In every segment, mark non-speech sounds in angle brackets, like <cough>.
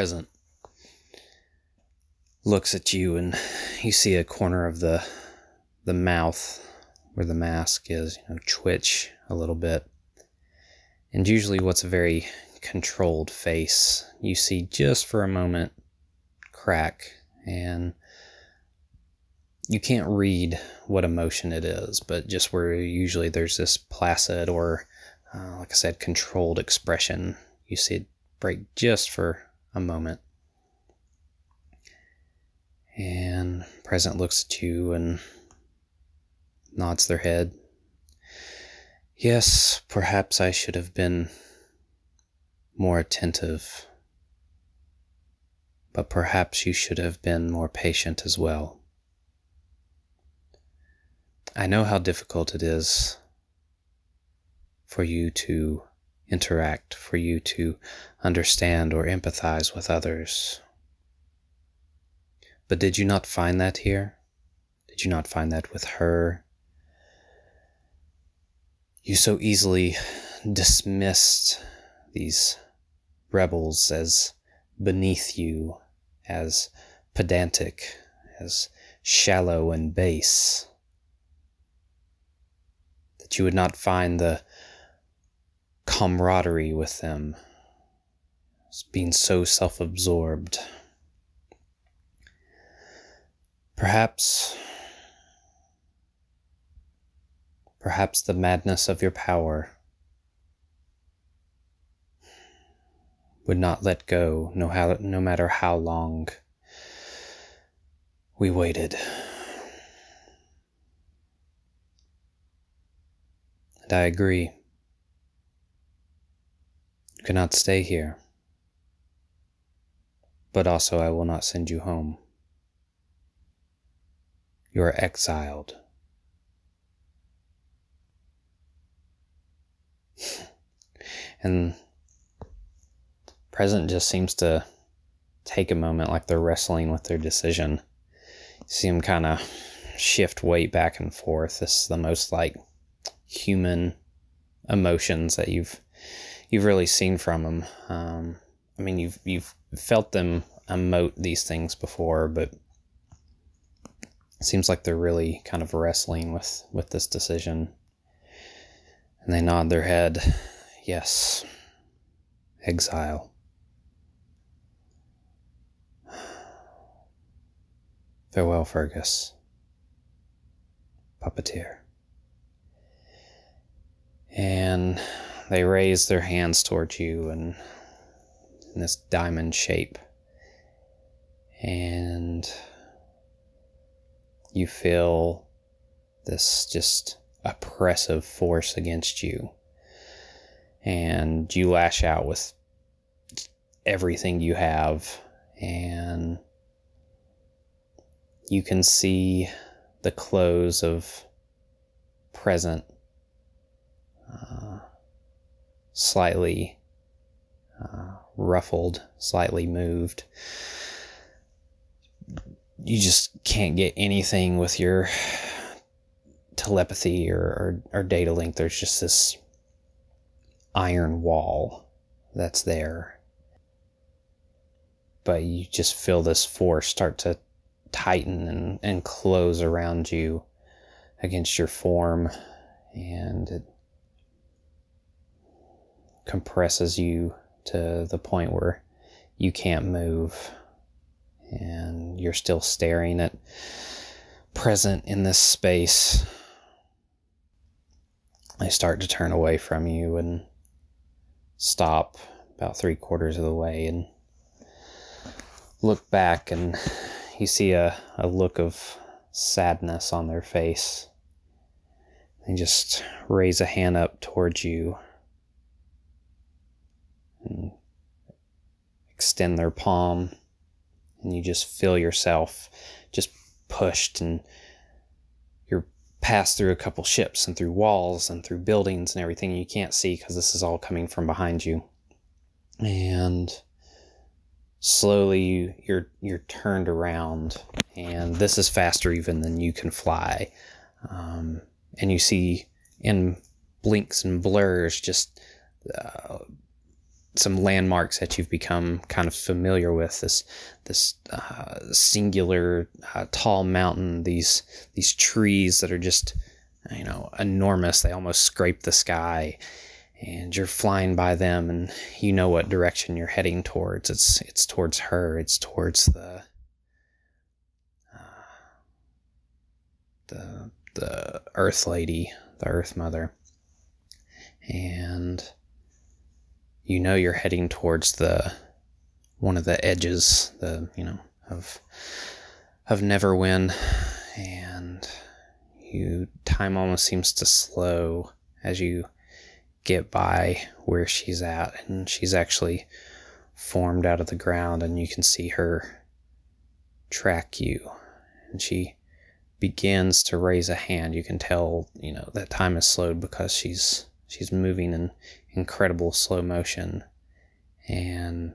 present looks at you and you see a corner of the the mouth where the mask is, you know, twitch a little bit. And usually what's a very controlled face, you see just for a moment crack and you can't read what emotion it is, but just where usually there's this placid or, uh, like I said, controlled expression, you see it break just for a moment. And Present looks at you and nods their head. Yes, perhaps I should have been more attentive, but perhaps you should have been more patient as well. I know how difficult it is for you to interact, for you to understand or empathize with others. But did you not find that here? Did you not find that with her? You so easily dismissed these rebels as beneath you, as pedantic, as shallow and base. That you would not find the camaraderie with them, as being so self absorbed. Perhaps, perhaps the madness of your power would not let go no, how, no matter how long we waited. And I agree. You cannot stay here. But also, I will not send you home. You are exiled. <laughs> and present just seems to take a moment like they're wrestling with their decision. You see them kind of shift weight back and forth. This is the most like human emotions that you've you've really seen from them. Um, I mean, you've you've felt them emote these things before, but it seems like they're really kind of wrestling with with this decision. And they nod their head, yes, exile. <sighs> Farewell, Fergus. Puppeteer. And they raise their hands towards you and in this diamond shape. And you feel this just oppressive force against you. And you lash out with everything you have. And you can see the close of present uh, slightly uh, ruffled, slightly moved. You just can't get anything with your telepathy or, or, or data link. There's just this iron wall that's there. But you just feel this force start to tighten and, and close around you against your form and it compresses you to the point where you can't move and you're still staring at present in this space they start to turn away from you and stop about three quarters of the way and look back and you see a, a look of sadness on their face. They just raise a hand up towards you and extend their palm, and you just feel yourself just pushed and you're passed through a couple ships and through walls and through buildings and everything you can't see because this is all coming from behind you. And slowly you, you're you're turned around, and this is faster even than you can fly. Um, and you see in blinks and blurs just uh, some landmarks that you've become kind of familiar with this this uh, singular uh, tall mountain these these trees that are just you know enormous. They almost scrape the sky and you're flying by them and you know what direction you're heading towards. It's it's towards her. It's towards the uh, the the earth lady the earth mother. And you know you're heading towards the one of the edges, the you know of of Neverwin, and you time almost seems to slow as you get by where she's at, and she's actually formed out of the ground, and you can see her track you, and she begins to raise a hand. You can tell, you know, that time has slowed because she's she's moving in incredible slow motion and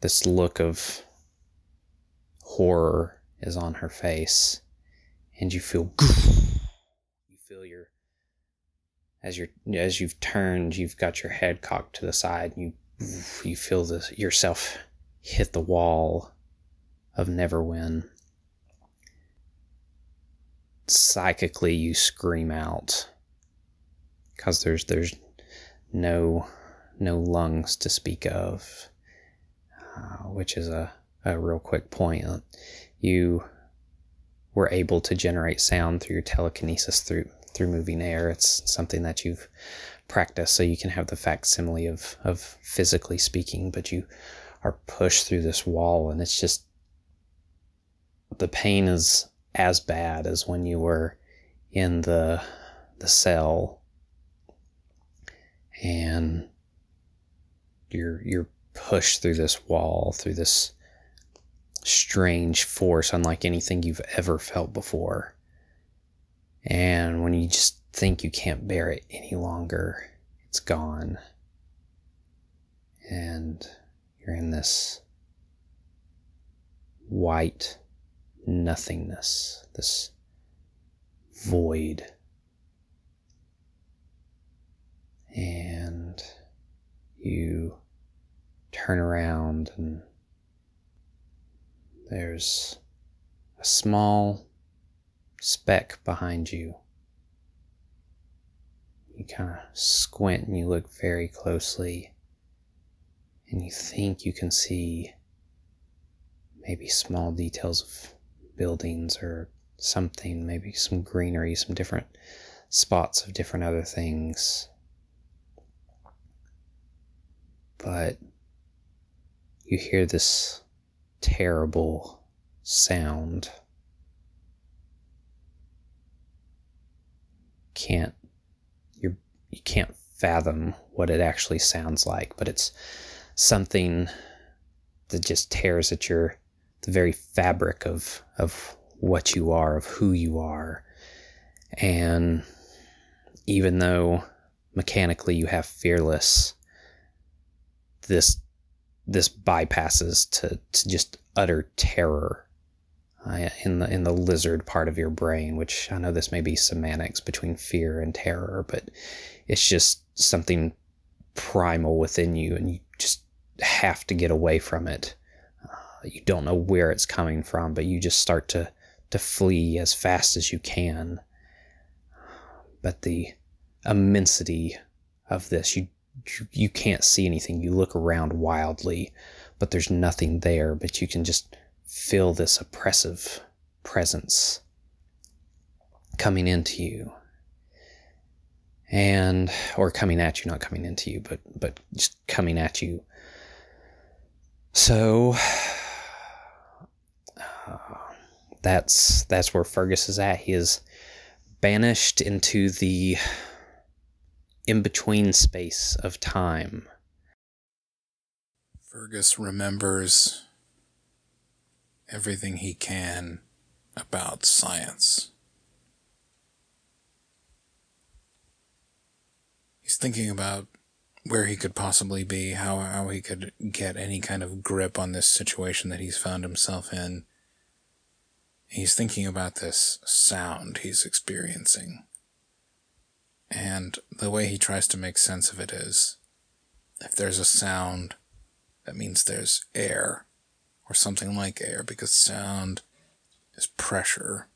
this look of horror is on her face and you feel <sniffs> you feel your as you're as you've turned you've got your head cocked to the side you <sniffs> you feel this yourself hit the wall of Neverwin. Psychically you scream out because there's there's no no lungs to speak of, uh, which is a, a real quick point. You were able to generate sound through your telekinesis through through moving air. It's something that you've practiced, so you can have the facsimile of of physically speaking, but you are pushed through this wall, and it's just the pain is as bad as when you were in the the cell and you're you're pushed through this wall through this strange force unlike anything you've ever felt before. And when you just think you can't bear it any longer it's gone. And you're in this white nothingness this void and you turn around and there's a small speck behind you. You kind of squint and you look very closely, and you think you can see maybe small details of buildings or something, maybe some greenery, some different spots of different other things but you hear this terrible sound. Can't you you can't fathom what it actually sounds like, but it's something that just tears at your the very fabric of of what you are, of who you are. And even though mechanically you have fearless this this bypasses to, to just utter terror uh, in the in the lizard part of your brain, which I know this may be semantics between fear and terror, but it's just something primal within you, and you just have to get away from it. Uh, you don't know where it's coming from, but you just start to to flee as fast as you can. But the immensity of this, you you, can't see anything. You look around wildly, but there's nothing there, but you can just feel this oppressive presence coming into you. And or coming at you not coming into you but but just coming at you. So uh, <sighs> that's that's where Fergus is at. He is banished into the in between space of time. Fergus remembers everything he can about science. He's thinking about where he could possibly be, how, how he could get any kind of grip on this situation that he's found himself in. He's thinking about this sound he's experiencing. And the way he tries to make sense of it is if there's a sound, that means there's air or something like air because sound is pressure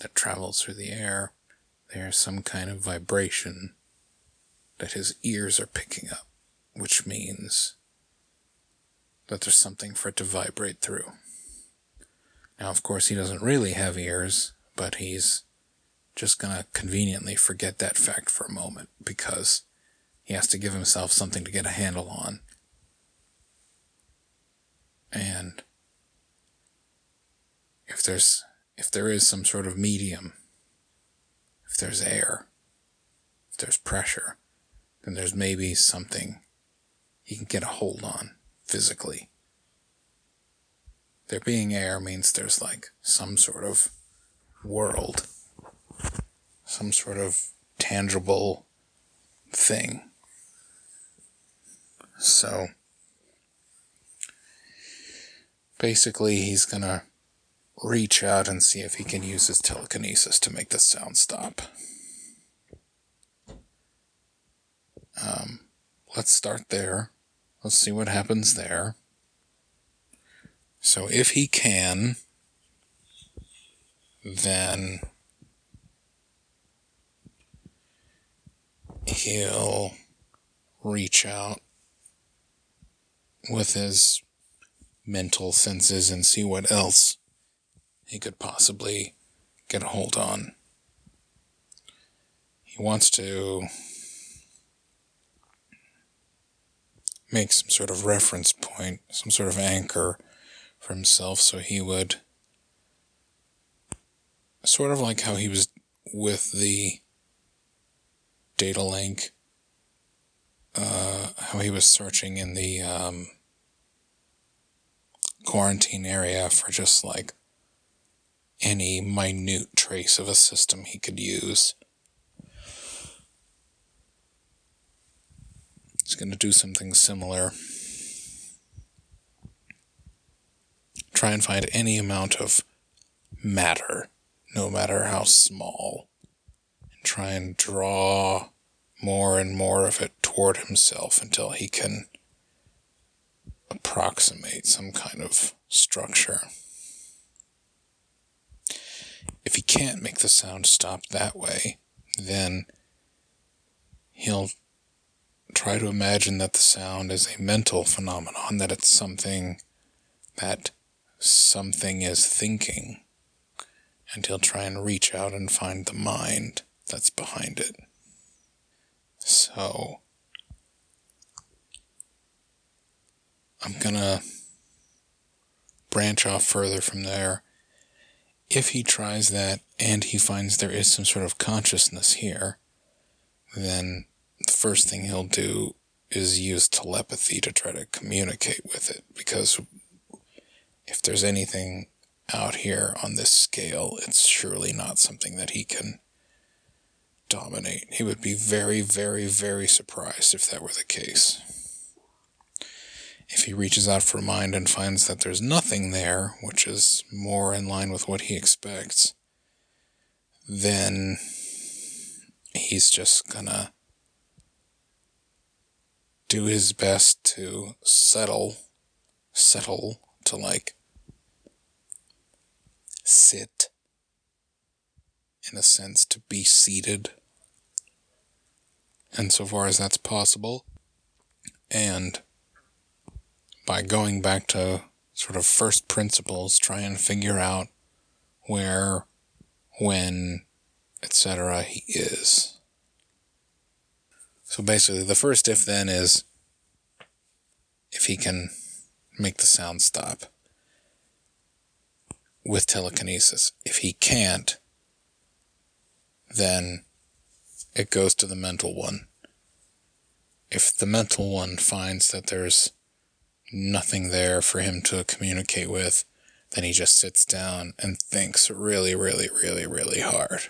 that travels through the air. There's some kind of vibration that his ears are picking up, which means that there's something for it to vibrate through. Now, of course, he doesn't really have ears, but he's just gonna conveniently forget that fact for a moment because he has to give himself something to get a handle on. And if there's if there is some sort of medium, if there's air, if there's pressure, then there's maybe something he can get a hold on physically. There being air means there's like some sort of world, some sort of tangible thing. So basically, he's gonna reach out and see if he can use his telekinesis to make the sound stop. Um, let's start there. Let's see what happens there. So if he can, then he'll reach out with his mental senses and see what else he could possibly get a hold on. He wants to make some sort of reference point, some sort of anchor for himself, so he would sort of like how he was with the data link, uh, how he was searching in the um, quarantine area for just like any minute trace of a system he could use. He's going to do something similar. Try and find any amount of matter, no matter how small, and try and draw more and more of it toward himself until he can approximate some kind of structure. If he can't make the sound stop that way, then he'll try to imagine that the sound is a mental phenomenon, that it's something that something is thinking, and he'll try and reach out and find the mind that's behind it. So, I'm gonna branch off further from there if he tries that and he finds there is some sort of consciousness here, then the first thing he'll do is use telepathy to try to communicate with it. Because if there's anything out here on this scale, it's surely not something that he can dominate. He would be very, very, very surprised if that were the case. If he reaches out for a mind and finds that there's nothing there, which is more in line with what he expects, then he's just gonna do his best to settle, settle to like sit, in a sense, to be seated, and so far as that's possible, and by going back to sort of first principles, try and figure out where, when, etc. he is. So basically, the first if then is if he can make the sound stop with telekinesis. If he can't, then it goes to the mental one. If the mental one finds that there's nothing there for him to communicate with, then he just sits down and thinks really, really, really, really hard.